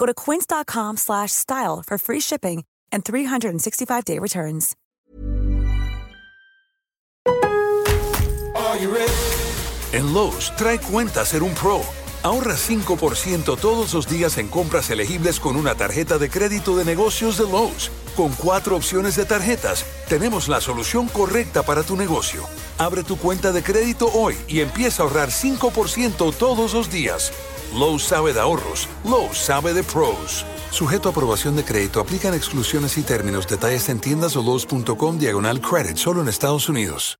Go to quince.com slash style for free shipping and 365-day returns. En Lowe's, trae cuenta ser un pro. Ahorra 5% todos los días en compras elegibles con una tarjeta de crédito de negocios de Lowe's. Con cuatro opciones de tarjetas, tenemos la solución correcta para tu negocio. Abre tu cuenta de crédito hoy y empieza a ahorrar 5% todos los días. Lowe's sabe de ahorros, Lowe's sabe de pros. Sujeto a aprobación de crédito, aplican exclusiones y términos. Detalles en tiendas o Lowe's.com diagonal credit, solo en Estados Unidos.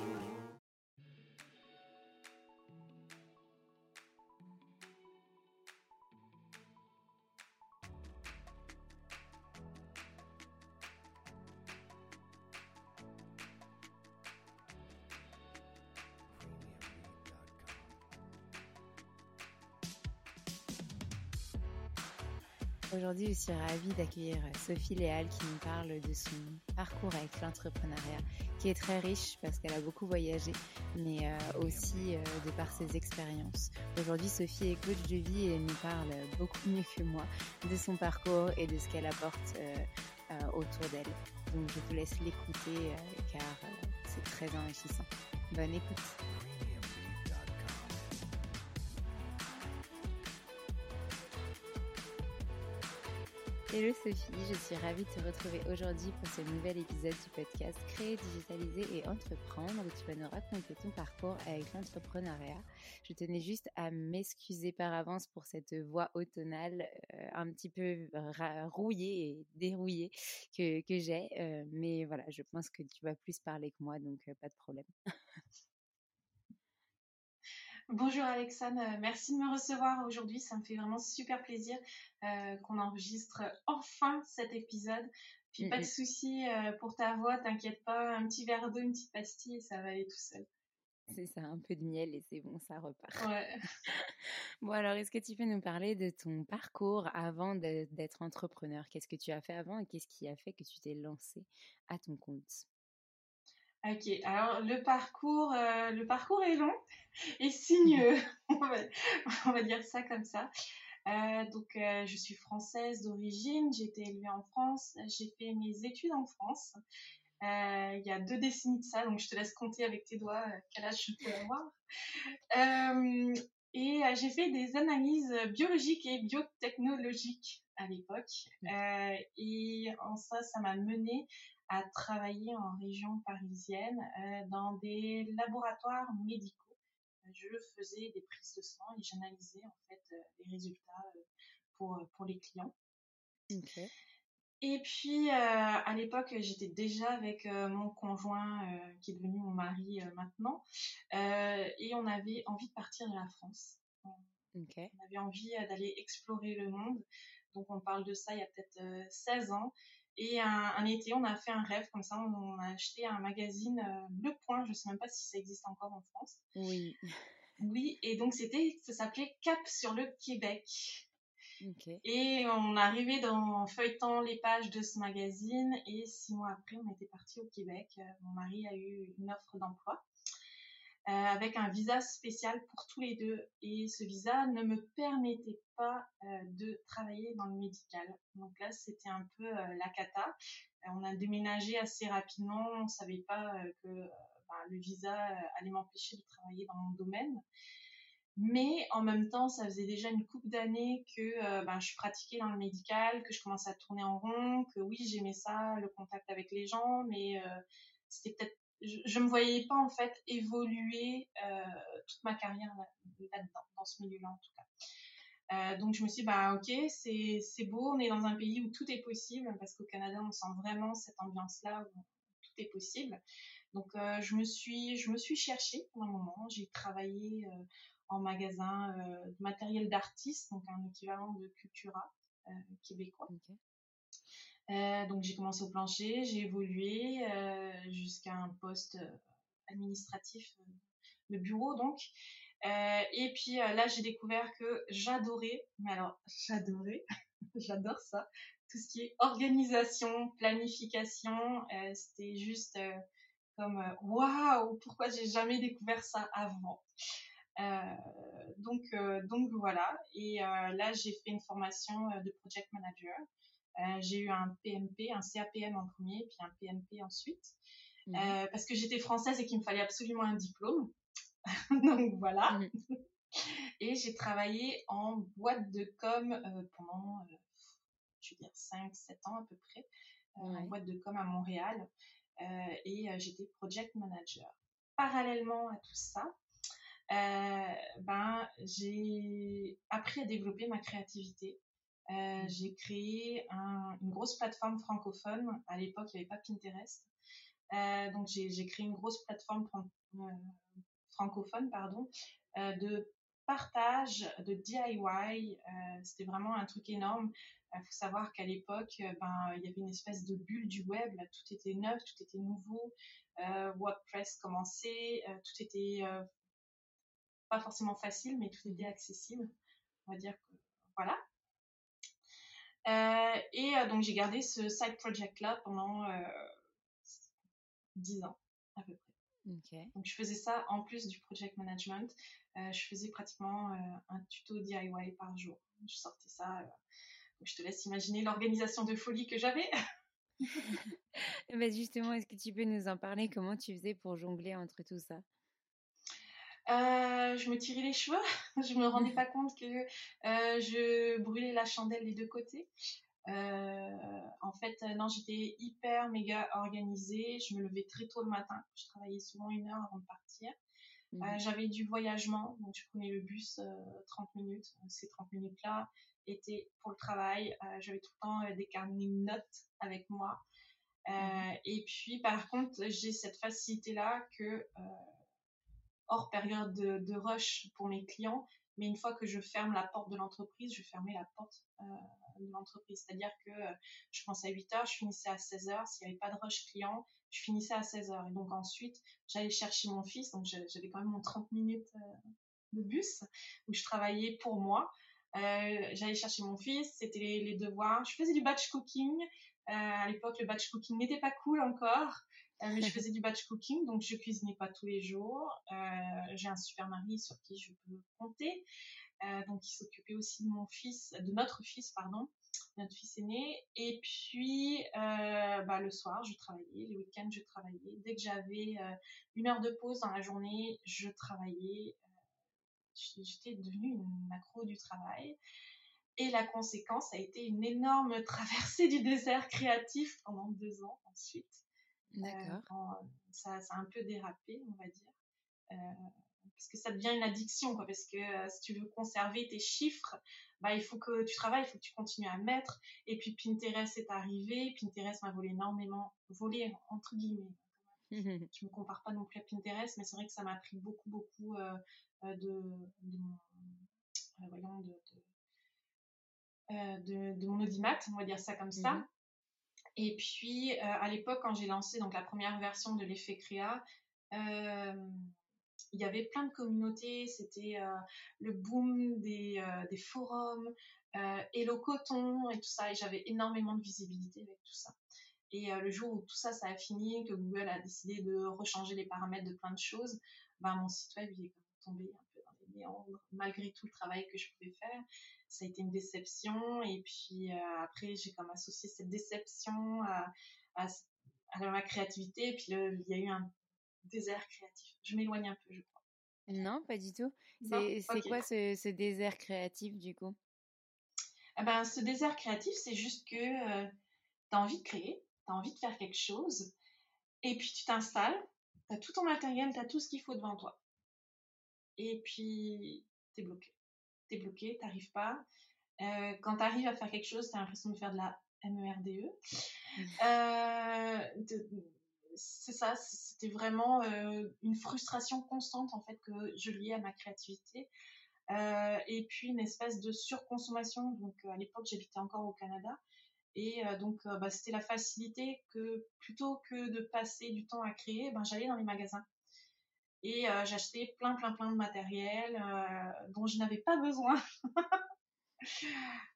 Aujourd'hui, je suis ravie d'accueillir Sophie Léal qui nous parle de son parcours avec l'entrepreneuriat, qui est très riche parce qu'elle a beaucoup voyagé, mais euh, aussi euh, de par ses expériences. Aujourd'hui, Sophie est coach de vie et nous parle beaucoup mieux que moi de son parcours et de ce qu'elle apporte euh, autour d'elle. Donc, je te laisse l'écouter car c'est très enrichissant. Bonne écoute. Hello Sophie, je suis ravie de te retrouver aujourd'hui pour ce nouvel épisode du podcast Créer, digitaliser et entreprendre où tu vas nous raconter ton parcours avec l'entrepreneuriat. Je tenais juste à m'excuser par avance pour cette voix automnale euh, un petit peu rouillée et dérouillée que, que j'ai, euh, mais voilà, je pense que tu vas plus parler que moi, donc euh, pas de problème. Bonjour Alexandre, euh, merci de me recevoir aujourd'hui. Ça me fait vraiment super plaisir euh, qu'on enregistre enfin cet épisode. Puis pas de souci euh, pour ta voix, t'inquiète pas, un petit verre d'eau, une petite pastille et ça va aller tout seul. C'est ça, un peu de miel et c'est bon, ça repart. Ouais. bon alors, est-ce que tu peux nous parler de ton parcours avant d'être entrepreneur? Qu'est-ce que tu as fait avant et qu'est-ce qui a fait que tu t'es lancé à ton compte? Ok, alors le parcours, euh, le parcours est long et sinueux, on, va, dire ça comme ça. Euh, donc, euh, je suis française d'origine, j'ai été élevée en France, j'ai fait mes études en France il y a deux décennies de ça, donc je te laisse compter avec tes doigts quel âge je peux avoir. et j'ai fait des analyses biologiques et biotechnologiques à l'époque. et en ça, ça m'a menée à travailler en région parisienne euh, dans des laboratoires médicaux. Je faisais des prises de sang et j'analysais en fait euh, les résultats euh, pour, pour les clients. Et puis, à l'époque, j'étais déjà avec mon conjoint, qui est devenu mon mari maintenant, et on avait envie de partir de la France. On avait envie d'aller explorer le monde. Donc, on parle de ça il y a peut-être 16 ans. Et un, été, on a fait un rêve comme ça. On, a acheté un magazine Le Point. Je ne sais même pas si ça existe encore en France. Oui. Oui, et donc c'était, ça s'appelait Cap sur le Québec. Et on arrivait dans feuilletant les pages de ce magazine et six mois après, on était parti au Québec. Euh, mon mari a eu une offre d'emploi euh, avec un visa spécial pour tous les deux et ce visa ne me permettait pas euh, de travailler dans le médical. Donc là, c'était un peu la cata. on a déménagé assez rapidement. On savait pas que ben, le visa allait m'empêcher de travailler dans mon domaine. Mais en même temps, ça faisait déjà une couple d'années que euh, ben, je pratiquais dans le médical, que je commençais à tourner en rond, que oui, j'aimais ça, le contact avec les gens, mais euh, c'était peut-être, je, ne me voyais pas en fait évoluer euh, toute ma carrière là-dedans, dans ce milieu-là en tout cas. donc je me suis dit, bah ok, c'est beau, on est dans un pays où tout est possible, parce qu'au Canada, on sent vraiment cette ambiance-là où tout est possible. Donc je me suis, je me suis cherchée pour un moment. J'ai travaillé en magasin euh, de matériel d'artiste, donc un équivalent de Cultura euh, québécois. Euh, donc j'ai commencé au plancher, j'ai évolué jusqu'à un poste administratif de bureau donc. et puis là j'ai découvert que j'adorais, mais alors j'adorais, j'adore ça, tout ce qui est organisation, planification, c'était juste comme waouh, pourquoi j'ai jamais découvert ça avant? Euh, donc, euh, donc voilà. Et euh, là, j'ai fait une formation de project manager. J'ai eu un PMP, un CAPM en premier, puis un PMP ensuite. Mhm. parce que j'étais française et qu'il me fallait absolument un diplôme. donc voilà. Mhm. Et j'ai travaillé en boîte de com pendant, je veux dire, 5-7 ans à peu près, en boîte de com à Montréal. et j'étais project manager. Parallèlement à tout ça, euh, ben, j'ai appris à développer ma créativité. Euh, j'ai créé une grosse plateforme francophone. À l'époque, il n'y avait pas Pinterest. Euh, donc, j'ai créé une grosse plateforme francophone pardon, de partage, de DIY. C'était vraiment un truc énorme. Il faut savoir qu'à l'époque, ben, il y avait une espèce de bulle du web. tout était neuf, tout était nouveau. WordPress commençait, tout était pas forcément facile, mais tout était accessible. On va dire que voilà. Euh, et euh, donc j'ai gardé ce side project là pendant euh, 10 ans à peu près. Donc je faisais ça en plus du project management. Euh, je faisais pratiquement un tuto DIY par jour. Je sortais ça. je te laisse imaginer l'organisation de folie que j'avais. bah justement, est-ce que tu peux nous en parler? Comment tu faisais pour jongler entre tout ça? Euh, je me tirais les cheveux. je me rendais pas compte que euh, je brûlais la chandelle des deux côtés. Euh, en fait, non, j'étais hyper méga organisée. Je me levais très tôt le matin. Je travaillais souvent une heure avant de partir. Mmh. J'avais du voyagement, donc je prenais le bus 30 minutes. Ces 30 minutes-là étaient pour le travail. J'avais tout le temps des carnets de notes avec moi. Mmh. Et puis, par contre, j'ai cette facilité-là que hors période de, rush pour mes clients. Mais une fois que je ferme la porte de l'entreprise, je fermais la porte euh, de l'entreprise. C'est-à-dire que euh, je commençais à 8 heures, je finissais à 16 heures. S'il n'y avait pas de rush client, je finissais à 16 heures. Et donc ensuite, j'allais chercher mon fils. Donc j'avais quand même mon 30 minutes euh, de bus où je travaillais pour moi. j'allais chercher mon fils, c'était les, devoirs. Je faisais du batch cooking. à l'époque, le batch cooking n'était pas cool encore. Euh, je faisais du batch cooking, donc je cuisinais pas tous les jours. Euh, j'ai un super mari sur qui je peux compter. Euh, donc il s'occupait aussi de mon fils, de notre fils, pardon, notre fils aîné. Et puis bah, le soir, je travaillais, les week-ends, je travaillais. Dès que j'avais une heure de pause dans la journée, je travaillais. J'étais devenue une macro du travail. Et la conséquence a été une énorme traversée du désert créatif pendant deux ans ensuite. D'accord. ça, ça, a un peu dérapé, on va dire. parce que ça devient une addiction, quoi, parce que euh, si tu veux conserver tes chiffres, bah, il faut que tu travailles, il faut que tu continues à mettre. Et puis Pinterest est arrivé, Pinterest m'a volé énormément, volé entre guillemets. Je me compare pas non plus à Pinterest, mais c'est vrai que ça m'a pris beaucoup, beaucoup euh, euh, de, de, mon, voyons, de, de, de, mon audimat, on va dire ça comme ça. Mhm. Et puis, à l'époque, quand j'ai lancé donc la première version de l'effet créa, il y avait plein de communautés, c'était euh, le boom des, euh, forums, euh, et le coton et tout ça, et j'avais énormément de visibilité avec tout ça. Et le jour où tout ça, ça a fini, que Google a décidé de rechanger les paramètres de plein de choses, ben, mon site web, est tombé un peu dans les méandres, malgré tout le travail que je pouvais faire. Ça a été une déception, et puis après, j'ai comme associé cette déception à, à, à ma créativité, et puis il y a eu un désert créatif. Je m'éloigne un peu, je crois. Non, pas du tout. C'est quoi ce, désert créatif du coup? Eh ben, Ce désert créatif, c'est juste que euh, tu as envie de créer, tu as envie de faire quelque chose, et puis tu t'installes, tu as tout ton matériel, tu as tout ce qu'il faut devant toi. Et puis, tu es bloqué. Tu es bloqué, tu n'arrives pas. Euh, quand tu arrives à faire quelque chose, tu as l'impression de faire de la MERDE. E. Mmh. Euh, c'est ça, c'était vraiment euh, une frustration constante en fait que je liais à ma créativité. Euh, et puis une espèce de surconsommation. Donc à l'époque, j'habitais encore au Canada. Et euh, donc, bah, c'était la facilité que plutôt que de passer du temps à créer, ben, j'allais dans les magasins. Et j'achetais plein, plein, plein de matériel dont je n'avais pas besoin.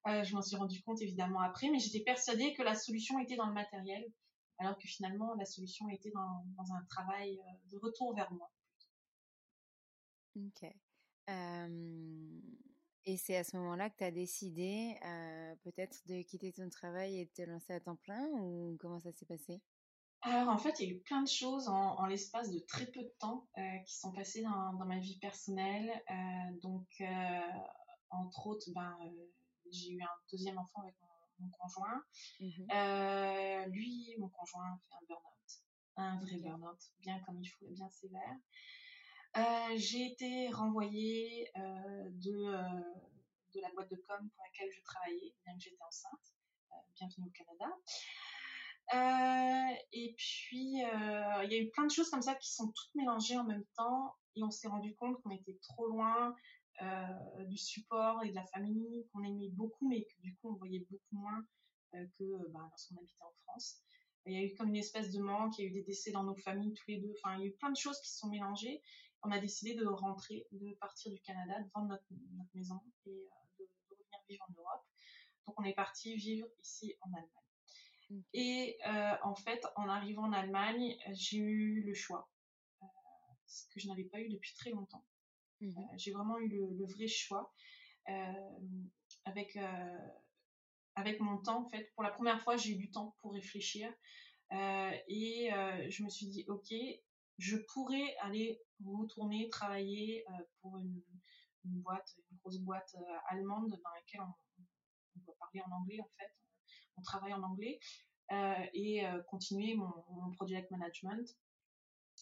je m'en suis rendu compte évidemment après, mais j'étais persuadée que la solution était dans le matériel alors que finalement la solution était dans, dans un travail euh, de retour vers moi. Ok. et c'est à ce moment-là que tu as décidé euh, peut-être de quitter ton travail et de te lancer à temps plein ou comment ça s'est passé? Alors en fait, il y a eu plein de choses en, l'espace de très peu de temps euh, qui sont passées dans, dans ma vie personnelle. donc, entre autres, ben, j'ai eu un deuxième enfant avec mon mon conjoint. Mhm. Euh, lui, mon conjoint, fait un burn-out, un vrai burn-out, bien comme il faut, bien sévère. Euh, j'ai été renvoyée euh, de, de la boîte de com pour laquelle je travaillais, bien que j'étais enceinte. bienvenue au Canada. Et puis, il y a eu plein de choses comme ça qui sont toutes mélangées en même temps et on s'est rendu compte qu'on était trop loin euh, du support et de la famille qu'on aimait beaucoup, mais que du coup on voyait beaucoup moins euh, que euh, bah, lorsqu'on habitait en France. Il y a eu comme une espèce de manque, il y a eu des décès dans nos familles tous les deux. Enfin, il y a eu plein de choses qui se sont mélangées. On a décidé de rentrer, de partir du Canada, de vendre notre maison et de, revenir vivre en Europe. Donc, on est parti vivre ici en Allemagne. Et en fait, en arrivant en Allemagne, j'ai eu le choix, ce que je n'avais pas eu depuis très longtemps. Mmh euh, j'ai vraiment eu le, vrai choix euh, avec euh, avec mon temps en fait. Pour la première fois, j'ai eu du temps pour réfléchir et je me suis dit ok, je pourrais aller retourner travailler pour une, boîte, une grosse boîte allemande dans laquelle on, doit parler en anglais en fait. On travaille en anglais et continuer mon, mon, project management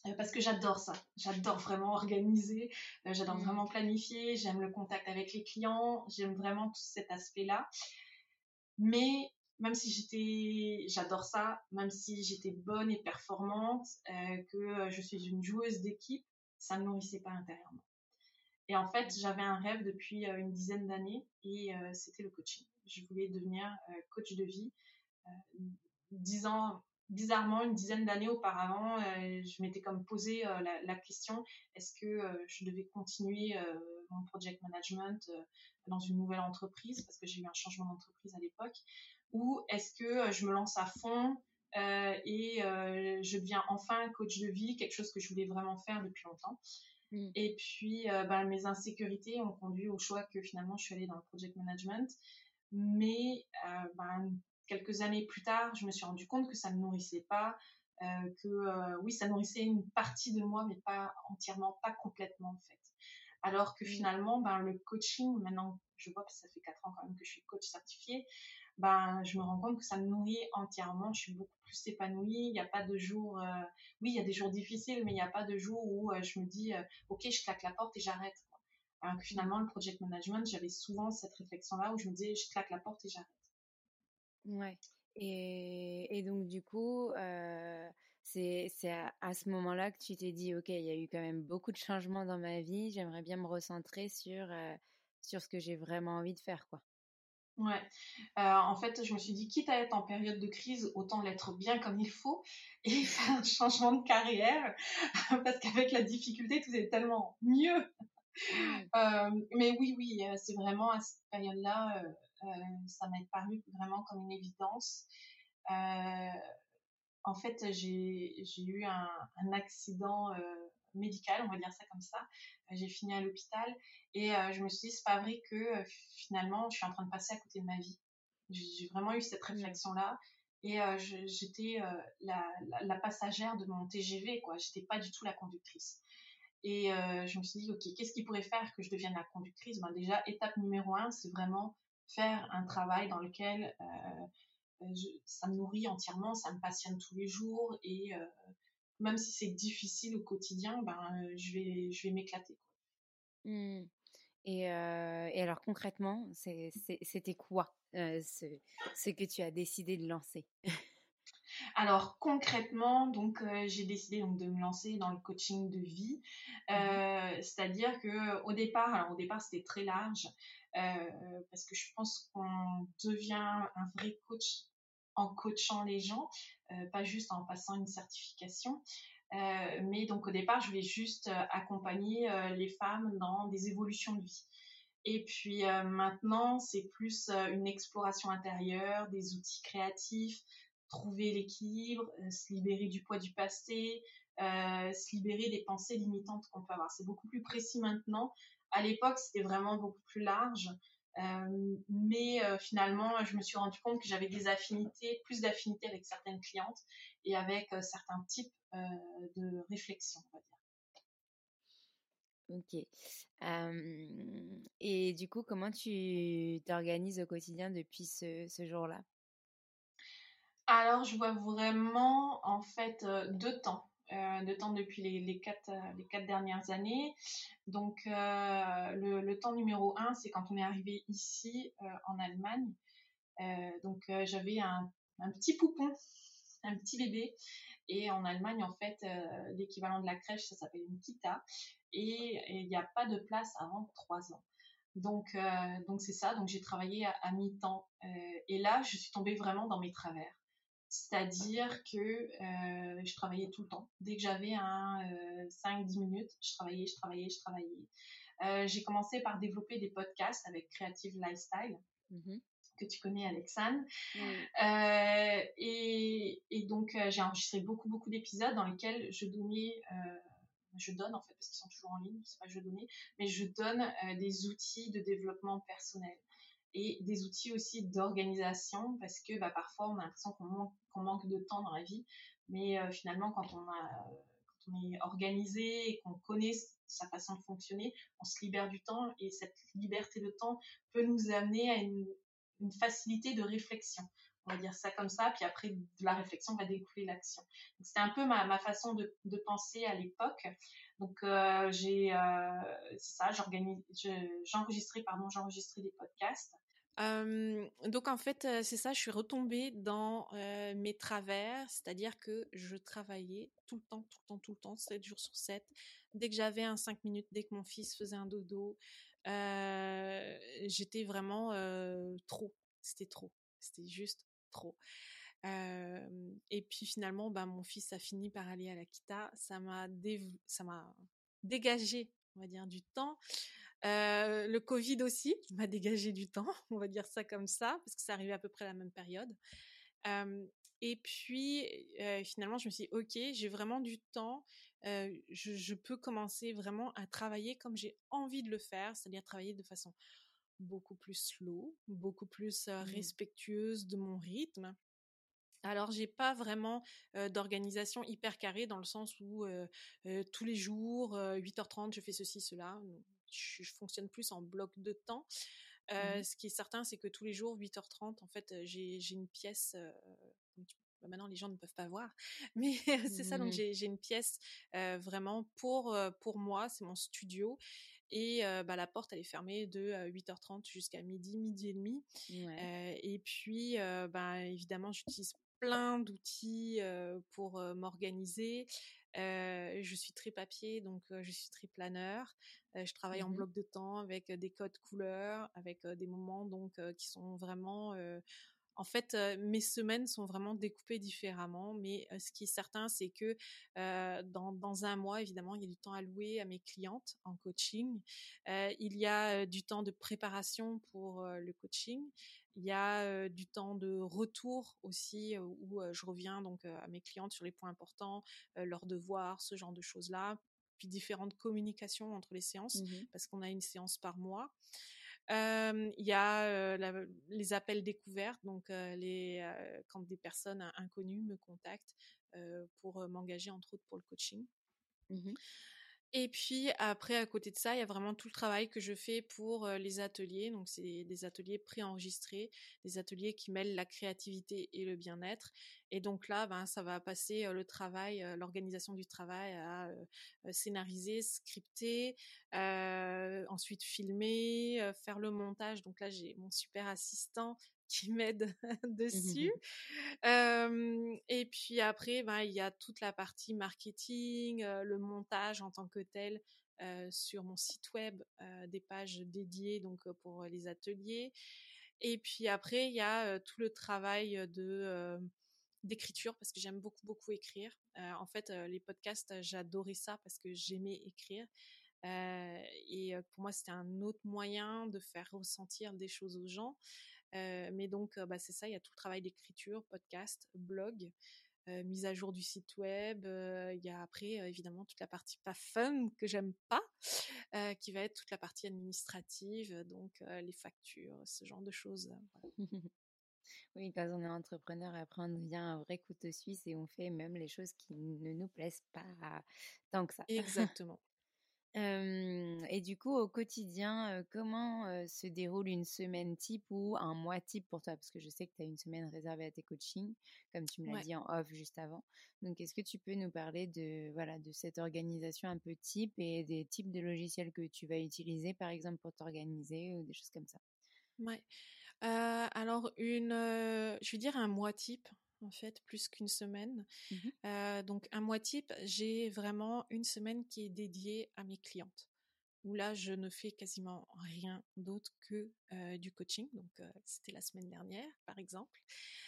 euh, parce que j'adore ça. J'adore vraiment organiser, euh, j'adore mmh. vraiment planifier, j'aime le contact avec les clients, j'aime vraiment tout cet aspect-là. Mais même si j'étais, j'adore ça, même si j'étais bonne et performante, euh, que je suis une joueuse d'équipe, ça ne nourrissait pas intérieurement. Et en fait, j'avais un rêve depuis une dizaine d'années et c'était le coaching. Je voulais devenir coach de vie. Dix ans bizarrement, une dizaine d'années auparavant, euh, je m'étais comme posé euh, la, question est-ce que euh, je devais continuer mon project management dans une nouvelle entreprise parce que j'ai eu un changement d'entreprise à l'époque ou est-ce que je me lance à fond et je deviens enfin coach de vie, quelque chose que je voulais vraiment faire depuis longtemps. Mm. Et puis, ben, mes insécurités ont conduit au choix que finalement je suis allée dans le project management. Mais ben, quelques années plus tard, je me suis rendu compte que ça ne nourrissait pas, euh, que euh, oui, ça nourrissait une partie de moi, mais pas entièrement, pas complètement en fait. Alors que finalement, ben, le coaching, maintenant, je vois que ça fait quatre ans quand même que je suis coach certifié, ben, je me rends compte que ça me nourrit entièrement. Je suis beaucoup plus épanouie. Il n'y a pas de jour, euh, oui, il y a des jours difficiles, mais il n'y a pas de jour où euh, je me dis, euh, ok, je claque la porte et j'arrête. Alors que finalement, le project management, j'avais souvent cette réflexion-là où je me disais, je claque la porte et j'arrête. Ouais. Et, et, donc, du coup, c'est à, à, ce moment-là que tu t'es dit, OK, il y a eu quand même beaucoup de changements dans ma vie, j'aimerais bien me recentrer sur, sur ce que j'ai vraiment envie de faire, quoi. Ouais. Euh, en fait, je me suis dit, quitte à être en période de crise, autant l'être bien comme il faut et faire un changement de carrière parce qu'avec la difficulté, tout est tellement mieux. Euh, mais oui, oui, euh, c'est vraiment à cette période-là, euh, ça m'a paru vraiment comme une évidence. en fait, j'ai eu un, un accident médical, on va dire ça comme ça. J'ai fini à l'hôpital et je me suis dit, c'est pas vrai que finalement, je suis en train de passer à côté de ma vie. J'ai vraiment eu cette mmh. réflexion-là et j'étais la, la, passagère de mon TGV, quoi. J'étais pas du tout la conductrice. Et je me suis dit, ok, qu'est-ce qui pourrait faire que je devienne la conductrice? Ben Déjà, étape numéro un, c'est vraiment faire un travail dans lequel ça me nourrit entièrement, ça me passionne tous les jours et même si c'est difficile au quotidien, ben, euh, je vais, je vais m'éclater. Mmh. Et, euh, et, alors concrètement, c'était quoi euh, ce, ce, que tu as décidé de lancer? Alors concrètement, donc j'ai décidé donc de me lancer dans le coaching de vie, mmh c'est-à-dire que au départ, alors au départ c'était très large parce que je pense qu'on devient un vrai coach en coachant les gens, euh, pas juste en passant une certification. Euh, mais donc au départ, je voulais juste euh, accompagner les femmes dans des évolutions de vie. Et puis maintenant, c'est plus une exploration intérieure, des outils créatifs, trouver l'équilibre, se libérer du poids du passé, se libérer des pensées limitantes qu'on peut avoir. C'est beaucoup plus précis maintenant. À l'époque, c'était vraiment beaucoup plus large. Euh, mais euh, finalement, je me suis rendu compte que j'avais des affinités, plus d'affinités avec certaines clientes et avec euh, certains types de réflexion, on. Ok. et du coup, comment tu t'organises au quotidien depuis ce jour-là? Alors, je vois vraiment en fait deux temps. Euh, de temps depuis les, les, quatre, euh, les quatre dernières années. Donc, euh, le, temps numéro un, c'est quand on est arrivé ici en Allemagne. donc, j'avais un, petit poupon, un petit bébé. Et en Allemagne, en fait, l'équivalent de la crèche, ça s'appelle une kita. Et il n'y a pas de place avant trois ans. Donc, c'est ça. Donc, j'ai travaillé à, à mi-temps. et là, je suis tombée vraiment dans mes travers. C'est-à-dire que euh, je travaillais tout le temps. Dès que j'avais un 5-10 euh, minutes, je travaillais, je travaillais, je travaillais. Euh, j'ai commencé par développer des podcasts avec Creative Lifestyle. Mm-hmm. que tu connais Alexandre. et, et, donc j'ai enregistré beaucoup beaucoup d'épisodes dans lesquels je donnais je donne en fait parce qu'ils sont toujours en ligne, c'est pas je donnais, mais je donne des outils de développement personnel et des outils aussi d'organisation parce que bah, parfois on a l'impression qu'on manque, manque, de temps dans la vie, mais euh, finalement quand on, a, quand on est organisé et qu'on connaît sa façon de fonctionner, on se libère du temps et cette liberté de temps peut nous amener à une, facilité de réflexion. On va dire ça comme ça, puis après de la réflexion va découler l'action. C'était un peu ma, façon de, penser à l'époque. Donc euh, j'ai, euh, ça, j'enregistrais pardon, j'enregistrais des podcasts donc en fait, c'est ça, je suis retombée dans mes travers, c'est-à-dire que je travaillais tout le temps, tout le temps, tout le temps, 7 jours sur 7. Dès que j'avais un 5 minutes, dès que mon fils faisait un dodo, j'étais vraiment trop. C'était trop. C'était juste trop. et puis finalement, bah, mon fils a fini par aller à la Kita. Ça m'a dégagé, on va dire, du temps. Euh, le Covid aussi, qui m'a dégagé du temps, on va dire ça comme ça, parce que ça arrivait à peu près à la même période. Euh, et puis, euh, finalement, je me suis dit, OK, j'ai vraiment du temps, je, je, peux commencer vraiment à travailler comme j'ai envie de le faire, c'est-à-dire travailler de façon beaucoup plus slow, beaucoup plus mmh. respectueuse de mon rythme. Alors j'ai pas vraiment d'organisation hyper carrée dans le sens où tous les jours 8h30 je fais ceci cela je, fonctionne plus en bloc de temps. Euh, Ce qui est certain, c'est que tous les jours, 8h30, en fait, j'ai une pièce. Bah, maintenant, les gens ne peuvent pas voir, mais c'est ça. Donc, mmh j'ai une pièce vraiment pour pour moi. C'est mon studio. Et bah, la porte, elle est fermée de 8h30 jusqu'à midi, midi et demi. et puis, bah, évidemment, j'utilise plein d'outils pour m'organiser. Je suis très papier, donc je suis très planeur. je travaille en mmh bloc de temps avec des codes couleurs, avec des moments donc qui sont vraiment en fait, mes semaines sont vraiment découpées différemment, mais ce qui est certain, c'est que dans, un mois, évidemment, il y a du temps alloué à mes clientes en coaching. il y a du temps de préparation pour le coaching. Il y a du temps de retour aussi où je reviens donc à mes clientes sur les points importants, leurs devoirs, ce genre de choses-là puis différentes communications entre les séances, mmh parce qu'on a une séance par mois. Il y a les appels découverts, donc les, quand des personnes inconnues me contactent pour m'engager entre autres pour le coaching. Mmh et puis après, à côté de ça, il y a vraiment tout le travail que je fais pour les ateliers. Donc c'est des ateliers préenregistrés, des ateliers qui mêlent la créativité et le bien-être. Et donc là, ben, ça va passer le travail, l'organisation du travail à scénariser, scripter, ensuite filmer, faire le montage. Donc là, j'ai mon super assistant qui m'aide dessus. et puis après, ben, il y a toute la partie marketing, le montage en tant que tel sur mon site web, des pages dédiées donc pour les ateliers. Et puis après, il y a tout le travail de d'écriture parce que j'aime beaucoup beaucoup écrire. en fait, les podcasts, j'adorais ça parce que j'aimais écrire. et pour moi, c'était un autre moyen de faire ressentir des choses aux gens. Euh, mais donc, bah, c'est ça, il y a tout le travail d'écriture, podcast, blog, euh, mise à jour du site web. Euh, il y a après, évidemment, toute la partie pas fun que j'aime pas, qui va être toute la partie administrative, donc les factures, ce genre de choses. Oui, quand on est entrepreneur, après on devient un vrai couteau suisse et on fait même les choses qui ne nous plaisent pas tant que ça. Exactement et du coup, au quotidien, comment se déroule une semaine type ou un mois type pour toi? Parce que je sais que tu as une semaine réservée à tes coachings, comme tu me l'as dit en off juste avant. Donc, est-ce que tu peux nous parler de, voilà, de cette organisation un peu type et des types de logiciels que tu vas utiliser, par exemple, pour t'organiser ou des choses comme ça? Ouais. alors, une, je vais dire un mois type en fait, plus qu'une semaine. Mmh donc un mois type, j'ai vraiment une semaine qui est dédiée à mes clientes, où là, je ne fais quasiment rien d'autre que du coaching. Donc c'était la semaine dernière, par exemple.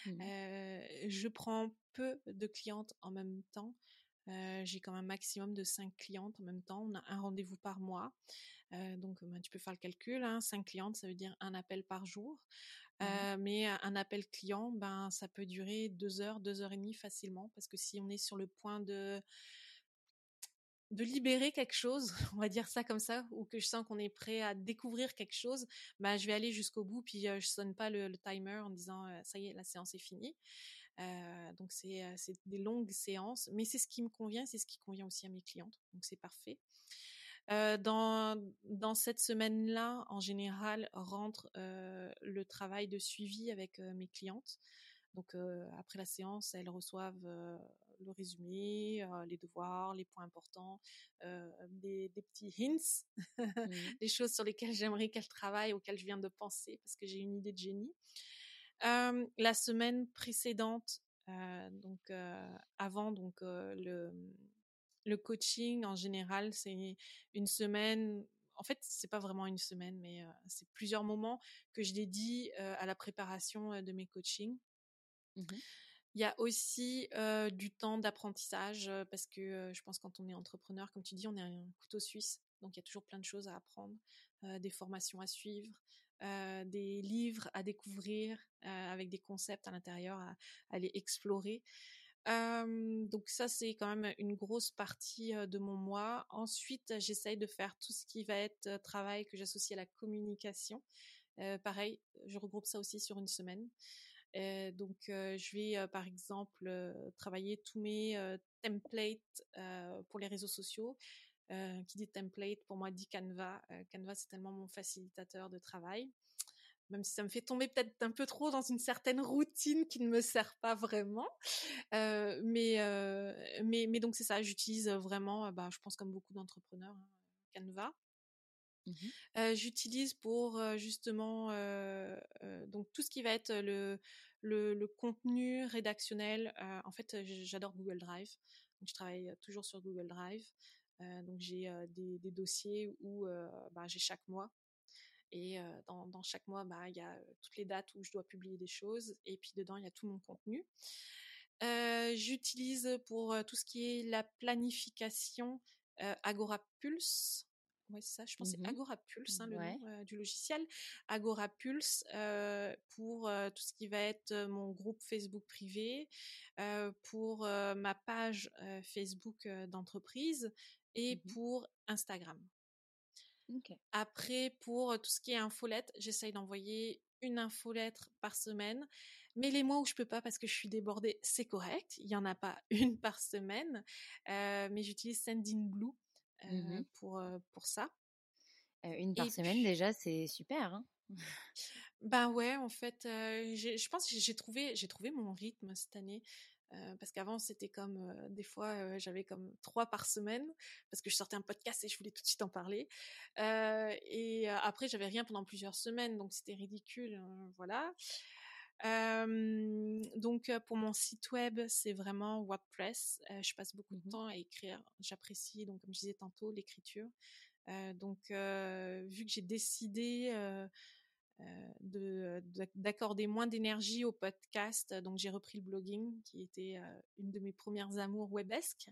Je prends peu de clientes en même temps. j'ai quand même un maximum de 5 clientes en même temps. On a un rendez-vous par mois. Donc, ben, tu peux faire le calcul. Hein. 5 clientes, ça veut dire un appel par jour. Mmh mais un appel client, ben ça peut durer deux heures, deux heures et demie facilement, parce que si on est sur le point de de libérer quelque chose, on va dire ça comme ça, ou que je sens qu'on est prêt à découvrir quelque chose, ben je vais aller jusqu'au bout, puis je sonne pas le, timer en disant ça y est, la séance est finie. donc c'est des longues séances, mais c'est ce qui me convient, c'est ce qui convient aussi à mes clientes, donc c'est parfait. Euh, dans, dans cette semaine-là, en général, rentre euh, le travail de suivi avec euh, mes clientes. Donc après la séance, elles reçoivent le résumé, les devoirs, les points importants, des, des, petits hints, mmh. des choses sur lesquelles j'aimerais qu'elles travaillent, auxquelles je viens de penser parce que j'ai une idée de génie. la semaine précédente, donc avant donc le le coaching en général, c'est une semaine. En fait, c'est pas vraiment une semaine, mais c'est plusieurs moments que je dédie à la préparation de mes coachings. Mmh il y a aussi du temps d'apprentissage parce que je pense quand on est entrepreneur, comme tu dis, on est un couteau suisse, donc il y a toujours plein de choses à apprendre, des formations à suivre, des livres à découvrir avec des concepts à l'intérieur à, à, aller explorer donc ça, c'est quand même une grosse partie de mon mois. Ensuite, j'essaye de faire tout ce qui va être travail que j'associe à la communication. pareil, je regroupe ça aussi sur une semaine. donc, je vais par exemple travailler tous mes templates pour les réseaux sociaux. qui dit template pour moi dit Canva. Canva c'est tellement mon facilitateur de travail. Même si ça me fait tomber peut-être un peu trop dans une certaine routine qui ne me sert pas vraiment. mais, mais, mais donc c'est ça, j'utilise vraiment, bah, je pense comme beaucoup d'entrepreneurs, hein, Canva. Mmh j'utilise pour justement donc tout ce qui va être le, le, contenu rédactionnel. en fait, j'adore Google Drive. Donc, je travaille toujours sur Google Drive. donc j'ai des, des, dossiers où bah, j'ai chaque mois et dans, dans, chaque mois, bah, il y a toutes les dates où je dois publier des choses. Et puis dedans, il y a tout mon contenu. J'utilise pour tout ce qui est la planification Agora Pulse. Ouais, c'est ça, je pense c'est mmh Agora Pulse, hein, le nom du logiciel. Agora Pulse pour tout ce qui va être mon groupe Facebook privé, pour ma page Facebook d'entreprise et mmh pour Instagram. Après, pour tout ce qui est infolettre, j'essaye d'envoyer une infolettre par semaine. Mais les mois où je peux pas parce que je suis débordée, c'est correct. Il y en a pas une par semaine. mais j'utilise Sendinblue mmh pour, pour ça. une par semaine, déjà, c'est super. Hein ben ouais, en fait, je pense que j'ai trouvé, j'ai trouvé mon rythme cette année. Parce qu'avant c'était comme des fois j'avais comme trois par semaine parce que je sortais un podcast et je voulais tout de suite en parler. Et après j'avais rien pendant plusieurs semaines donc c'était ridicule voilà. Donc pour mon site web c'est vraiment WordPress. Je passe beaucoup de mmh temps à écrire. J'apprécie donc comme je disais tantôt l'écriture. Donc vu que j'ai décidé euh, de d'accorder moins d'énergie au podcast. Donc j'ai repris le blogging, qui était euh, une de mes premières amours webesques.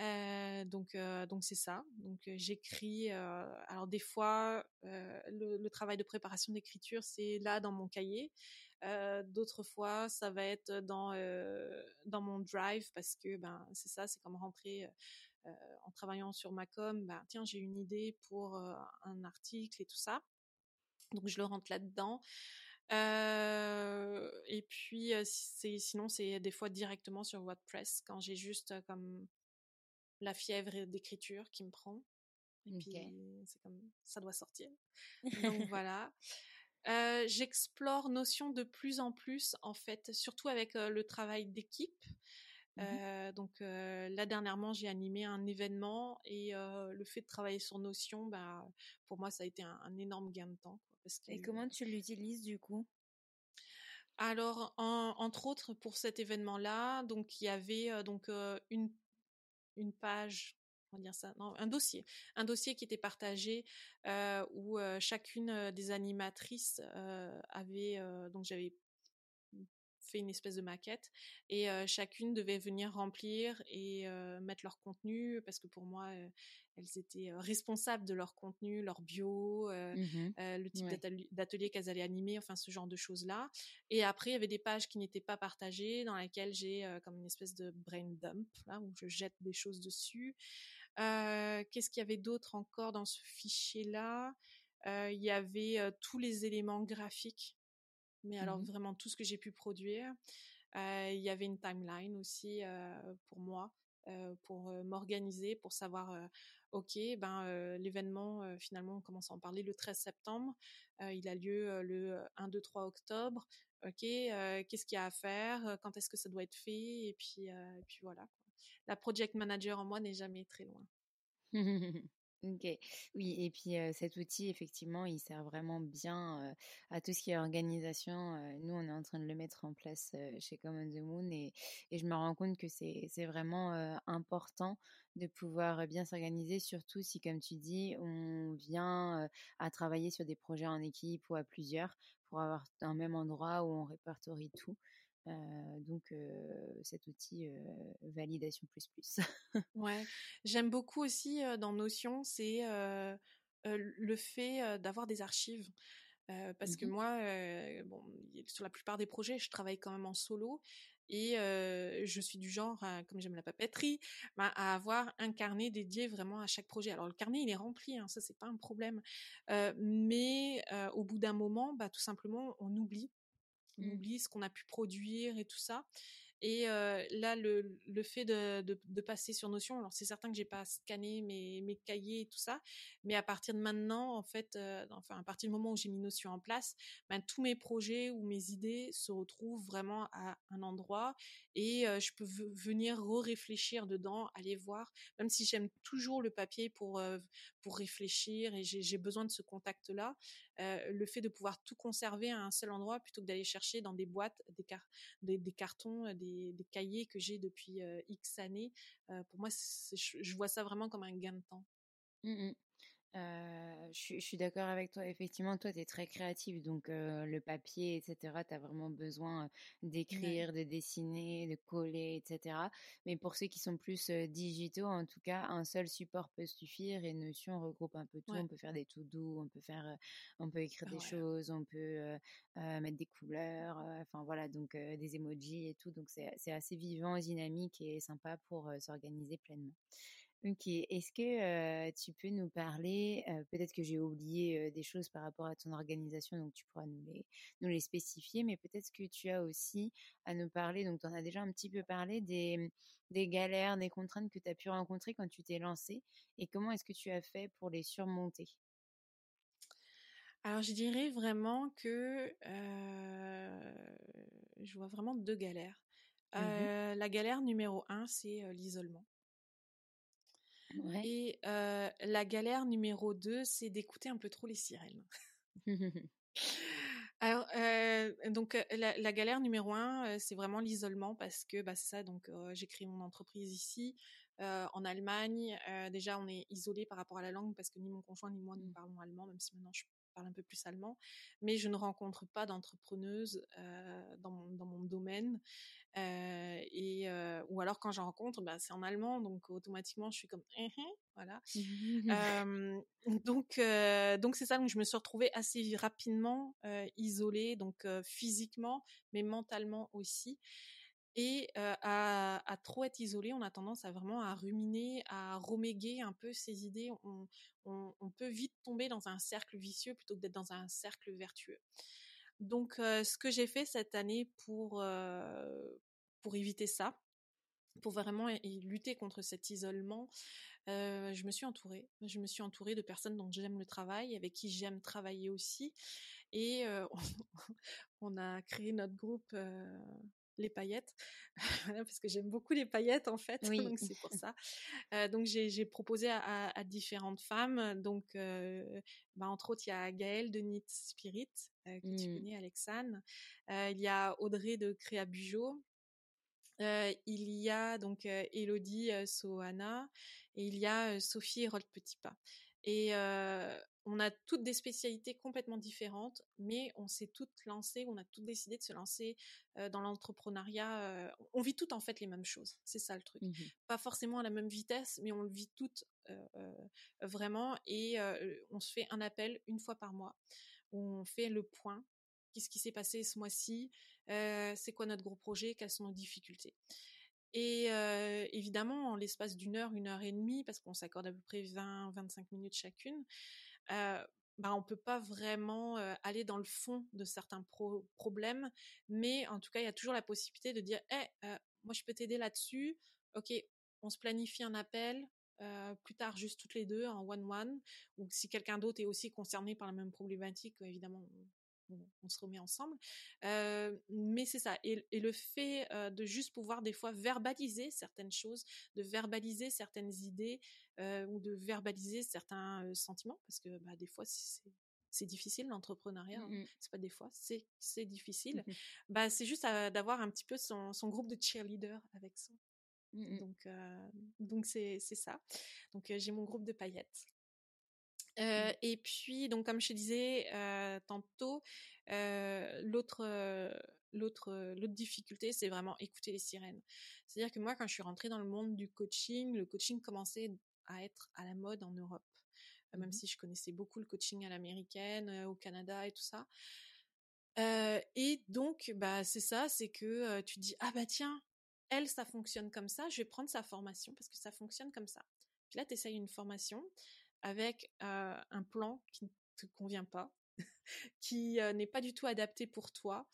Euh, donc donc c'est ça. Donc j'écris. alors des fois, le, le, travail de préparation d'écriture, c'est là dans mon cahier. D'autres fois, ça va être dans dans mon drive parce que ben c'est ça, c'est comme rentrer. en travaillant sur ma com, ben, tiens, j'ai une idée pour un article et tout ça. Donc je le rentre là-dedans. et puis c'est sinon c'est des fois directement sur WordPress quand j'ai juste comme la fièvre d'écriture qui me prend. Et puis c'est comme ça doit sortir. Donc voilà. J'explore Notion de plus en plus en fait, surtout avec le travail d'équipe. Mmh donc là dernièrement j'ai animé un événement et le fait de travailler sur Notion, bah pour moi ça a été un, énorme gain de temps. Et comment tu l'utilises du coup? Alors, entre autres, pour cet événement-là, donc il y avait donc une une page, on va dire ça, non, un dossier, un dossier qui était partagé où chacune des animatrices avait donc j'avais fait une espèce de maquette et chacune devait venir remplir et mettre leur contenu parce que pour moi elles étaient responsables de leur contenu, leur bio, mmh le type d'atelier qu'elles allaient animer, enfin ce genre de choses là. Et après il y avait des pages qui n'étaient pas partagées dans lesquelles j'ai comme une espèce de brain dump là où je jette des choses dessus. Qu'est-ce qu'il y avait d'autre encore dans ce fichier là Il y avait tous les éléments graphiques mais alors mmh vraiment tout ce que j'ai pu produire. Il y avait une timeline aussi pour moi, pour m'organiser, pour savoir, ok, ben l'événement finalement on commence à en parler le 13 septembre, il a lieu le 1, 2, 3 octobre. Ok, qu'est-ce qu'il y a à faire, quand est-ce que ça doit être fait, et puis, et puis voilà. La project manager en moi n'est jamais très loin. OK. Oui et puis, cet outil effectivement, il sert vraiment bien, à tout ce qui est organisation, nous, on est en train de le mettre en place, chez Common the Moon et et je me rends compte que c'est c'est vraiment, important de pouvoir, bien s'organiser, surtout si, comme tu dis, on vient, à travailler sur des projets en équipe ou à plusieurs pour avoir un même endroit où on répertorie tout. Euh, donc cet outil validation plus plus. ouais, j'aime beaucoup aussi dans Notion, c'est le fait d'avoir des archives. parce que mmh moi, bon, sur la plupart des projets, je travaille quand même en solo et je suis du genre, comme j'aime la papeterie, bah, à avoir un carnet dédié vraiment à chaque projet. Alors le carnet, il est rempli, hein, ça c'est pas un problème, mais au bout d'un moment, bah, tout simplement, on oublie on mmh. oublie ce qu'on a pu produire et tout ça. Et là, le, le fait de, de, passer sur Notion, alors c'est certain que j'ai pas scanné mes, mes cahiers et tout ça, mais à partir de maintenant, en fait, enfin à partir du moment où j'ai mis Notion en place, ben, tous mes projets ou mes idées se retrouvent vraiment à un endroit et je peux venir réfléchir dedans, aller voir, même si j'aime toujours le papier pour pour réfléchir et j'ai besoin de ce contact là, le fait de pouvoir tout conserver à un seul endroit plutôt que d'aller chercher dans des boîtes, des, car des, des cartons, des, des, cahiers que j'ai depuis X années, pour moi, je, vois ça vraiment comme un gain de temps. Mmh je, suis d'accord avec toi. Effectivement, toi, tu es très créative. Donc, le papier, etc., tu as vraiment besoin d'écrire, de dessiner, de coller, etc. Mais pour ceux qui sont plus digitaux, en tout cas, un seul support peut suffire. Et Notion regroupe un peu tout. On peut faire des tout doux, on peut faire, on peut écrire des choses, on peut mettre des couleurs, enfin voilà, donc des emojis et tout. Donc, c'est assez vivant, dynamique et sympa pour s'organiser pleinement. Ok, est-ce que tu peux nous parler, peut-être que j'ai oublié des choses par rapport à ton organisation, donc tu pourras nous les, nous les spécifier, mais peut-être que tu as aussi à nous parler, donc tu en as déjà un petit peu parlé, des, mmh, des galères, des contraintes que tu as pu rencontrer quand tu t'es lancé, et comment est-ce que tu as fait pour les surmonter? Alors je dirais vraiment que je vois vraiment deux galères. Mmh la galère numéro un, c'est l'isolement. Et la galère numéro 2, c'est d'écouter un peu trop les sirènes. Alors, donc la, galère numéro 1, c'est vraiment l'isolement parce que bah, c'est ça. Donc, j'ai créé mon entreprise ici, en Allemagne. déjà, on est isolé par rapport à la langue parce que ni mon conjoint ni moi ne mmh. parlons allemand, même si maintenant je parle un peu plus allemand. Mais je ne rencontre pas d'entrepreneuses dans, mon, dans mon domaine. Euh, et ou alors quand j'en rencontre, bah, c'est en allemand, donc automatiquement je suis comme «Hein, hein», voilà. donc donc c'est ça, donc je me suis retrouvée assez rapidement isolée, donc physiquement, mais mentalement aussi. Et à, trop être isolé, on a tendance à vraiment à ruminer, à reméguer un peu ses idées. On, peut vite tomber dans un cercle vicieux plutôt que d'être dans un cercle vertueux. Donc, ce que j'ai fait cette année pour pour éviter ça, pour vraiment lutter contre cet isolement, je me suis entourée. Je me suis entourée de personnes dont j'aime le travail, avec qui j'aime travailler aussi. Et on, a créé notre groupe Les Paillettes, parce que j'aime beaucoup les paillettes en fait, oui. donc c'est pour ça. donc j'ai proposé à, à, différentes femmes, donc bah, entre autres il y a Gaëlle de Knit Spirit, que tu mmh. connais, Alexane. il y a Audrey de Créa Bujo, euh, il y a donc euh, Elodie euh, Sohana et il y a Sophie Rolt Petit Pas. Et on a toutes des spécialités complètement différentes, mais on s'est toutes lancées, on a toutes décidé de se lancer dans l'entrepreneuriat. on vit toutes en fait les mêmes choses, c'est ça le truc. Mmh Pas forcément à la même vitesse, mais on le vit toutes vraiment. Et on se fait un appel une fois par mois. On fait le point qu'est-ce qui s'est passé ce mois-ci, c'est quoi notre gros projet, quelles sont nos difficultés. Et euh, évidemment, en l'espace d'une heure, une heure et demie, parce qu'on s'accorde à peu près 20-25 minutes chacune, euh, bah, on peut pas vraiment aller dans le fond de certains problèmes, mais en tout cas, il y a toujours la possibilité de dire, hey, euh, moi je peux t'aider là-dessus. Ok, on se planifie un appel. Plus tard, juste toutes les deux en one-one, ou si quelqu'un d'autre est aussi concerné par la même problématique, évidemment, on, se remet ensemble. Euh, mais c'est ça. Et, le fait euh, de juste pouvoir des fois verbaliser certaines choses, de verbaliser certaines idées ou de verbaliser certains sentiments, parce que bah, des fois c'est difficile l'entrepreneuriat. Hein. Mmh c'est pas des fois, c'est c'est difficile. Mmh bah c'est juste d'avoir un petit peu son, son groupe de cheerleaders avec soi. Mmh donc donc c'est c'est ça. Donc j'ai mon groupe de paillettes. Euh, et puis, donc comme je te disais euh, tantôt, euh, l'autre l'autre l'autre difficulté, c'est vraiment écouter les sirènes. C'est-à-dire que moi, quand je suis rentrée dans le monde du coaching, le coaching commençait à être à la mode en Europe, même mmh si je connaissais beaucoup le coaching à l'américaine, au Canada et tout ça. et donc, bah c'est ça, c'est que tu te dis ah bah tiens, elle ça fonctionne comme ça, je vais prendre sa formation parce que ça fonctionne comme ça. Puis là, tu essayes une formation avec un plan qui ne te convient pas. qui n'est pas du tout adapté pour toi.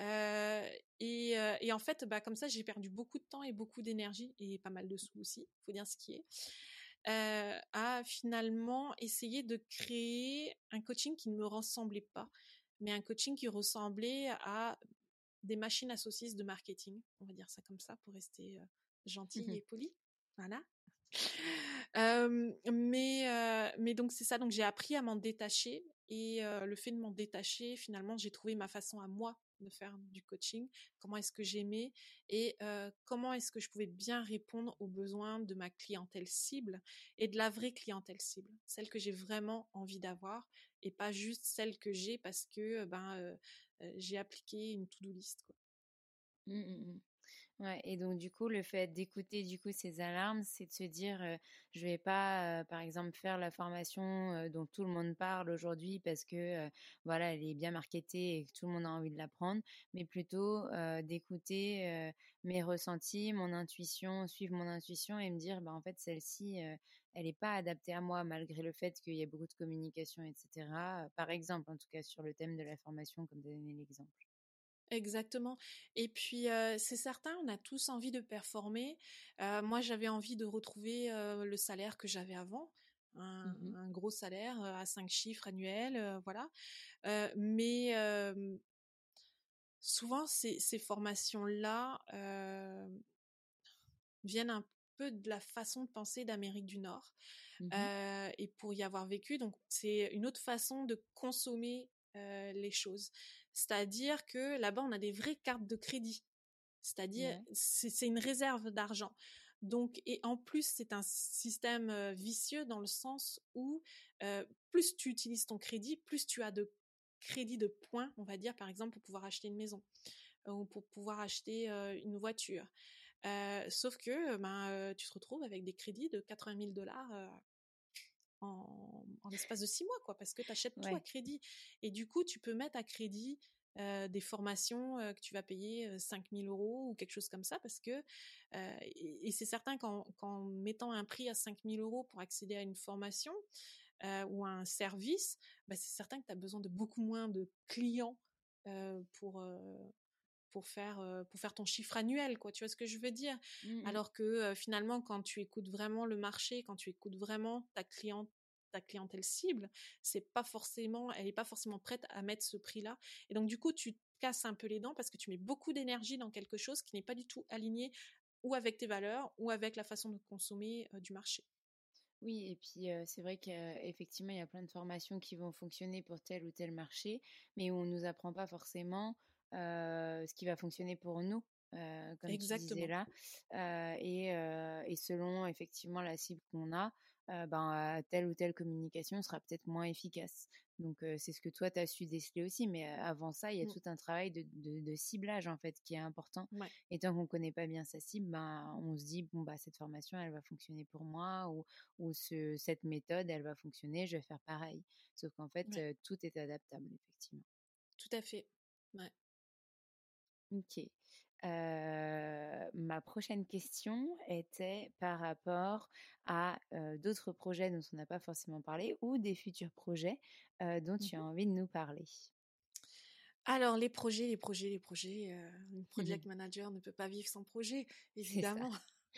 Et, et, en fait, bah, comme ça, j'ai perdu beaucoup de temps et beaucoup d'énergie et pas mal de sous aussi, faut dire ce qui est. À finalement essayer de créer un coaching qui ne me ressemblait pas, mais un coaching qui ressemblait à des machines à saucisses de marketing, on va dire ça comme ça pour rester gentil mmh et poli. Voilà. Mais mais donc c'est ça donc j'ai appris à m'en détacher et le fait de m'en détacher finalement j'ai trouvé ma façon à moi de faire du coaching comment est-ce que j'aimais et comment est-ce que je pouvais bien répondre aux besoins de ma clientèle cible et de la vraie clientèle cible celle que j'ai vraiment envie d'avoir et pas juste celle que j'ai parce que ben j'ai appliqué une to-do list quoi. Mmh, mmh, Ouais, et donc du coup, le fait d'écouter du coup ces alarmes, c'est de se dire, je vais pas, par exemple, faire la formation dont tout le monde parle aujourd'hui parce que voilà, elle est bien marketée et que tout le monde a envie de l'apprendre, mais plutôt d'écouter mes ressentis, mon intuition, suivre mon intuition et me dire, bah en fait celle-ci, elle n'est pas adaptée à moi malgré le fait qu'il y ait beaucoup de communication, etc. Par exemple, en tout cas sur le thème de la formation, comme donné l'exemple. Exactement. Et puis c'est certain, on a tous envie de performer. moi, j'avais envie de retrouver le salaire que j'avais avant, un, mmh un, gros salaire à cinq chiffres annuels, voilà. mais souvent, ces, ces formations-là viennent un peu de la façon de penser d'Amérique du Nord. Mmh et pour y avoir vécu, donc c'est une autre façon de consommer les choses. C'est-à-dire que là-bas, on a des vraies cartes de crédit. C'est-à-dire, c'est une réserve d'argent. Donc, et en plus, c'est un système vicieux dans le sens où plus tu utilises ton crédit, plus tu as de crédit de points, on va dire, par exemple, pour pouvoir acheter une maison ou pour pouvoir acheter une voiture. sauf que ben, tu te retrouves avec des crédits de 80 000 dollars en, l'espace de six mois, quoi, parce que tu achètes tout à crédit. Et du coup, tu peux mettre à crédit des formations que tu vas payer 5000 euros ou quelque chose comme ça, parce que, et, c'est certain qu'en mettant un prix à 5000 euros pour accéder à une formation ou à un service, bah, c'est certain que tu as besoin de beaucoup moins de clients pour pour faire pour faire ton chiffre annuel quoi tu vois ce que je veux dire? Mmh alors que finalement quand tu écoutes vraiment le marché quand tu écoutes vraiment ta cliente ta clientèle cible c'est pas forcément elle est pas forcément prête à mettre ce prix là et donc du coup tu te casses un peu les dents parce que tu mets beaucoup d'énergie dans quelque chose qui n'est pas du tout aligné ou avec tes valeurs ou avec la façon de consommer du marché. Oui, et puis c'est vrai qu'effectivement, il y a plein de formations qui vont fonctionner pour tel ou tel marché, mais où on ne nous apprend pas forcément ce qui va fonctionner pour nous. comme Exactement. tu disais là, et, et, selon effectivement la cible qu'on a, ben, telle ou telle communication sera peut-être moins efficace. Donc c'est ce que toi tu as su déceler aussi, mais avant ça il y a mmh. tout un travail de, de, ciblage en fait qui est important. Et tant qu'on connaît pas bien sa cible, ben on se dit bon bah cette formation elle va fonctionner pour moi ou, ou ce, cette méthode elle va fonctionner, je vais faire pareil. Sauf qu'en fait tout est adaptable effectivement. Tout à fait. Ouais. Ok. ma prochaine question était par rapport à d'autres projets dont on n'a pas forcément parlé ou des futurs projets dont mmh tu as envie de nous parler. Alors les projets, les projets, les projets. un project manager ne peut pas vivre sans projet, évidemment.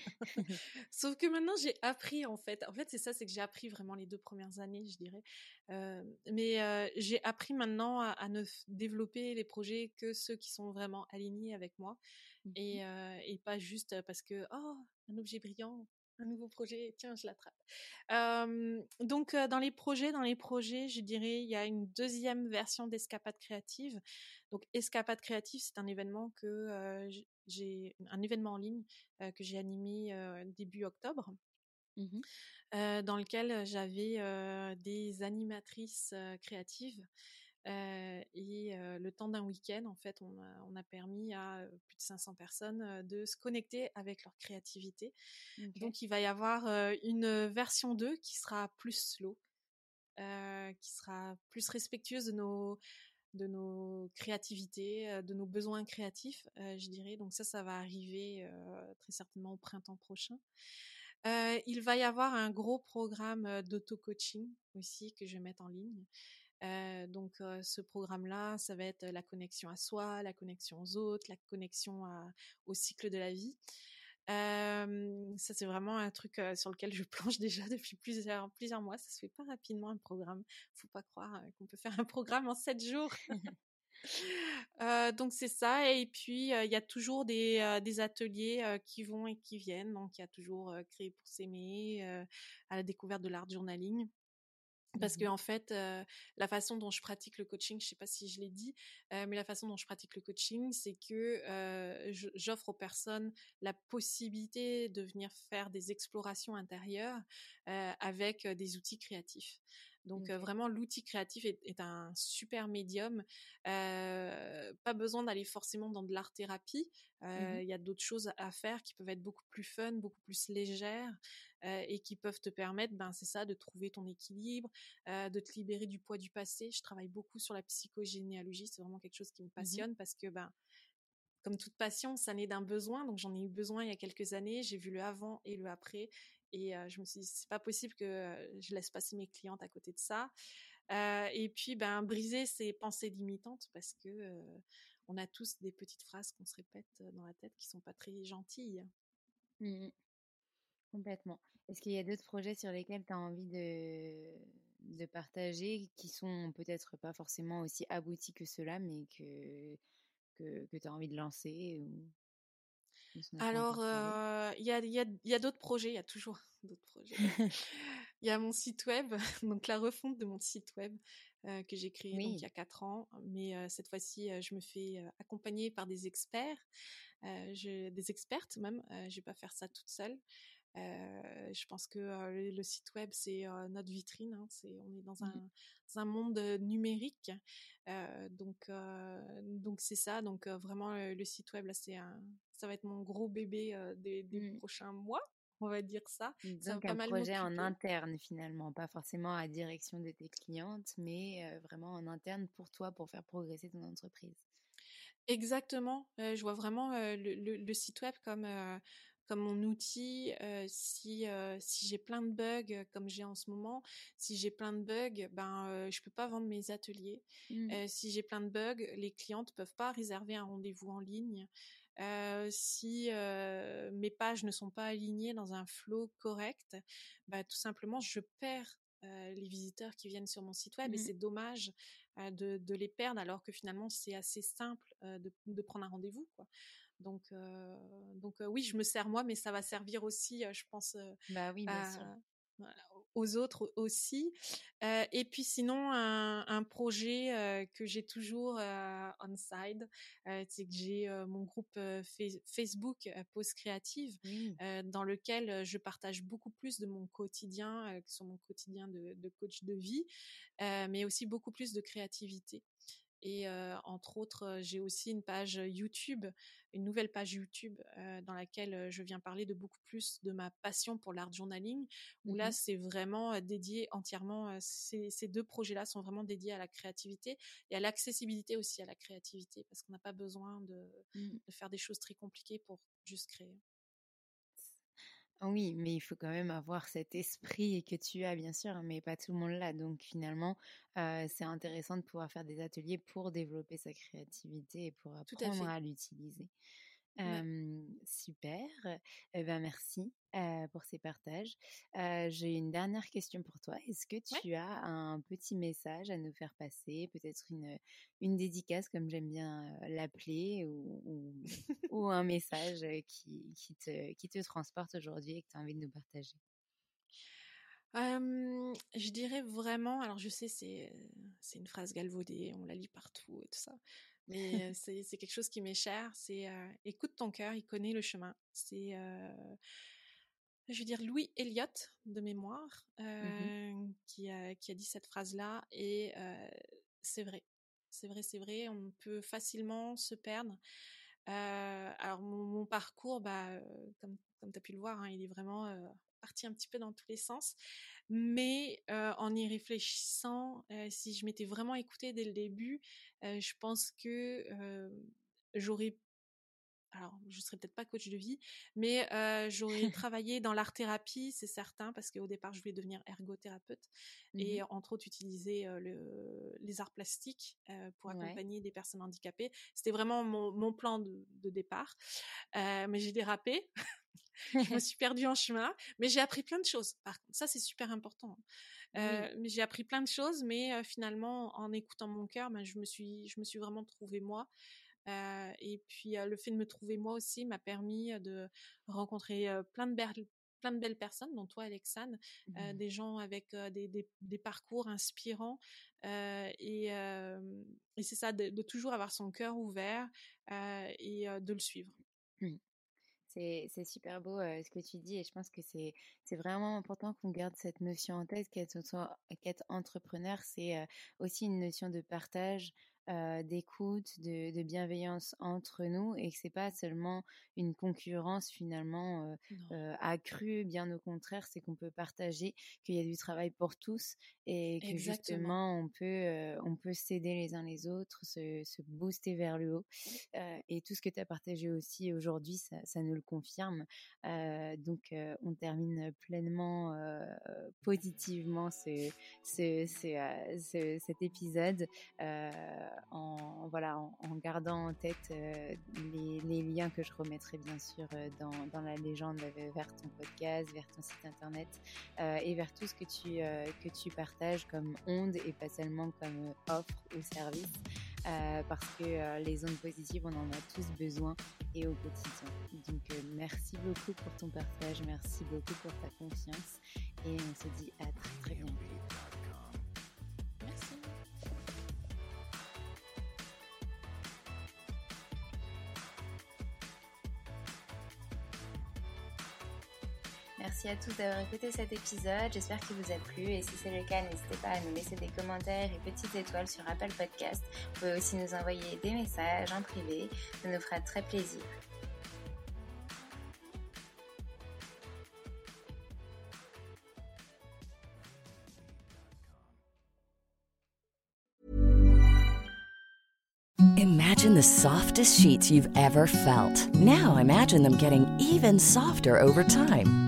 Sauf que maintenant j'ai appris en fait. En fait c'est ça, c'est que j'ai appris vraiment les deux premières années, je dirais. Euh, mais euh, j'ai appris maintenant à, ne développer les projets que ceux qui sont vraiment alignés avec moi mmh et, euh, et, pas juste parce que oh un objet brillant, un nouveau projet, tiens je l'attrape. donc dans les projets, dans les projets, je dirais il y a une deuxième version d'Escapade créative. Donc Escapade créative, c'est un événement que j'ai un événement en ligne que j'ai animé début octobre. Mmh dans lequel j'avais des animatrices créatives et le temps d'un week-end, en fait, on a, on a, permis à plus de 500 personnes de se connecter avec leur créativité. Donc, il va y avoir une version 2 qui sera plus slow, qui sera plus respectueuse de nos, de nos créativités, de nos besoins créatifs, je dirais. Donc ça, ça va arriver très certainement au printemps prochain. il va y avoir un gros programme d'auto-coaching aussi que je vais mettre en ligne. donc ce programme-là, ça va être la connexion à soi, la connexion aux autres, la connexion au cycle de la vie. Ça c'est vraiment un truc sur lequel je planche déjà depuis plusieurs plusieurs mois. Ça se fait pas rapidement un programme. Faut pas croire qu'on peut faire un programme en sept jours. donc c'est ça et puis il y a toujours des, des ateliers qui vont et qui viennent donc il y a toujours créé pour s'aimer à la découverte de l'art journaling parce que en fait, la façon dont je pratique le coaching, je sais pas si je l'ai dit, mais la façon dont je pratique le coaching, c'est que j'offre aux personnes la possibilité de venir faire des explorations intérieures avec des outils créatifs. Donc vraiment, l'outil créatif est, un super médium. pas besoin d'aller forcément dans de l'art thérapie. Mmh il y a d'autres choses à faire qui peuvent être beaucoup plus fun, beaucoup plus légères et qui peuvent te permettre, ben c'est ça, de trouver ton équilibre, de te libérer du poids du passé. Je travaille beaucoup sur la psychogénéalogie. C'est vraiment quelque chose qui me mmh passionne parce que ben comme toute passion, ça naît d'un besoin. Donc j'en ai eu besoin il y a quelques années. J'ai vu le avant et le après. Et je me suis dit, c'est pas possible que je laisse passer mes clientes à côté de ça. et puis, ben, briser ces pensées limitantes parce que on a tous des petites phrases qu'on se répète dans la tête qui sont pas très gentilles. Mmh Complètement. Est-ce qu'il y a d'autres projets sur lesquels tu as envie de, de partager qui sont peut-être pas forcément aussi aboutis que cela, mais que, que, que tu as envie de lancer ou... Alors, il y a, y a, y a d'autres projets, il y a toujours d'autres projets. Il y a mon site web, donc la refonte de mon site web que j'ai créé donc, il y a quatre ans, mais cette fois-ci, je me fais accompagner par des experts, je, des expertes même. je vais pas faire ça toute seule. Je pense que le, site web c'est notre vitrine. Hein, c'est on est dans mmh un, un monde numérique, donc donc c'est ça. Donc vraiment le, site web là c'est un ça va être mon gros bébé des, mmh. prochains mois, on va dire ça. Donc un projet en interne finalement, pas forcément à direction de tes clientes, mais vraiment en interne pour toi, pour faire progresser ton entreprise. Exactement. je vois vraiment le, site web comme comme mon outil. si si j'ai plein de bugs comme j'ai en ce moment, si j'ai plein de bugs, ben je peux pas vendre mes ateliers. Mmh. si j'ai plein de bugs, les clientes peuvent pas réserver un rendez-vous en ligne. Si mes pages ne sont pas alignées dans un flow correct, bah, tout simplement, je perds euh, les visiteurs qui viennent sur mon site web et mmh. c'est dommage de, de, les perdre alors que finalement c'est assez simple de, de, prendre un rendez-vous quoi. Donc donc oui je me sers moi mais ça va servir aussi je pense bah oui bien sûr aux autres aussi. Euh, et puis sinon, un, un projet euh, que j'ai toujours euh, on side, euh, c'est que j'ai euh, mon groupe euh, Facebook Pause Créative, dans lequel je partage beaucoup plus de mon quotidien, que sont mon quotidien de, de coach de vie, mais aussi beaucoup plus de créativité. Et entre autres, j'ai aussi une page YouTube, une nouvelle page YouTube dans laquelle je viens parler de beaucoup plus de ma passion pour l'art journaling. Où là, mmh c'est vraiment dédié entièrement. Ces, ces, deux projets-là sont vraiment dédiés à la créativité et à l'accessibilité aussi à la créativité, parce qu'on n'a pas besoin de, mmh. de faire des choses très compliquées pour juste créer. Oui, mais il faut quand même avoir cet esprit que tu as, bien sûr, mais pas tout le monde l'a. Donc finalement, c'est intéressant de pouvoir faire des ateliers pour développer sa créativité et pour apprendre à l'utiliser super. Eh ben, merci pour ces partages. J'ai une dernière question pour toi. Est-ce que tu as un petit message à nous faire passer, peut-être une, une dédicace, comme j'aime bien l'appeler, ou, ou, un message qui, qui, te, qui te transporte aujourd'hui et que tu as envie de nous partager? Je dirais vraiment, alors je sais c'est c'est une phrase galvaudée, on la lit partout et tout ça, mais c'est quelque chose qui m'est cher. C'est écoute ton cœur, il connaît le chemin. C'est je veux dire Louis Elliott de mémoire mmh qui a qui a dit cette phrase là et c'est vrai, c'est vrai, c'est vrai. On peut facilement se perdre. alors mon, parcours, bah comme comme tu as pu le voir, hein, il est vraiment parti un petit peu dans tous les sens. Mais en y réfléchissant, si je m'étais vraiment écoutée dès le début, je pense que j'aurais alors je serais peut-être pas coach de vie, mais j'aurais travaillé dans l'art thérapie, c'est certain, parce qu'au départ je voulais devenir ergothérapeute Mmh et entre autres utiliser le, les arts plastiques pour Ouais. accompagner des personnes handicapées. C'était vraiment mon, mon plan de, de départ, mais j'ai dérapé. Je me suis perdue en chemin, mais j'ai appris plein de choses. Par contre, ça c'est super important. hein. Oui. mais j'ai appris plein de choses, mais finalement en écoutant mon cœur, ben, je me suis, je me suis vraiment trouvée moi. Euh, et puis euh, le fait de me trouver moi aussi m'a permis euh, de rencontrer euh, plein de belles plein de belles personnes, dont toi, Alexane, euh, Mmh. des gens avec euh, des, des, des parcours inspirants. euh, et euh, et c'est ça, de, de toujours avoir son cœur ouvert euh, et euh, de le suivre. C'est c'est super beau ce que tu dis et je pense que c'est vraiment important qu'on garde cette notion en tête qu'être entrepreneur, c'est aussi une notion de partage, euh, d'écoute, de, de bienveillance entre nous et que c'est pas seulement une concurrence finalement euh, euh, accrue, bien au contraire, c'est qu'on peut partager, qu'il y a du travail pour tous et que Exactement. justement on peut euh, on peut s'aider les uns les autres, se, se booster vers le haut. Euh, et tout ce que tu as partagé aussi aujourd'hui, ça, ça nous le confirme. Euh, donc, euh, on termine pleinement euh, positivement ce, ce, ce, ce- cet épisode euh, en, voilà, en, en gardant en tête euh, les, les liens que je remettrai bien sûr euh, dans, dans la légende euh, vers ton podcast, vers ton site internet et vers tout ce que tu, que tu partages comme onde et pas seulement comme offre ou service euh, parce que euh, les ondes positives, on en a tous besoin et au quotidien. Donc euh, merci beaucoup pour ton partage, merci beaucoup pour ta confiance et on se dit à très très bientôt. Merci à tous d'avoir écouté cet épisode, j'espère qu'il vous a plu et si c'est le cas, n'hésitez pas à nous laisser des commentaires et petites étoiles sur Apple Podcast. Vous pouvez aussi nous envoyer des messages en privé, ça nous fera très plaisir. Imagine the softest sheets you've ever felt. Now imagine them getting even softer over time.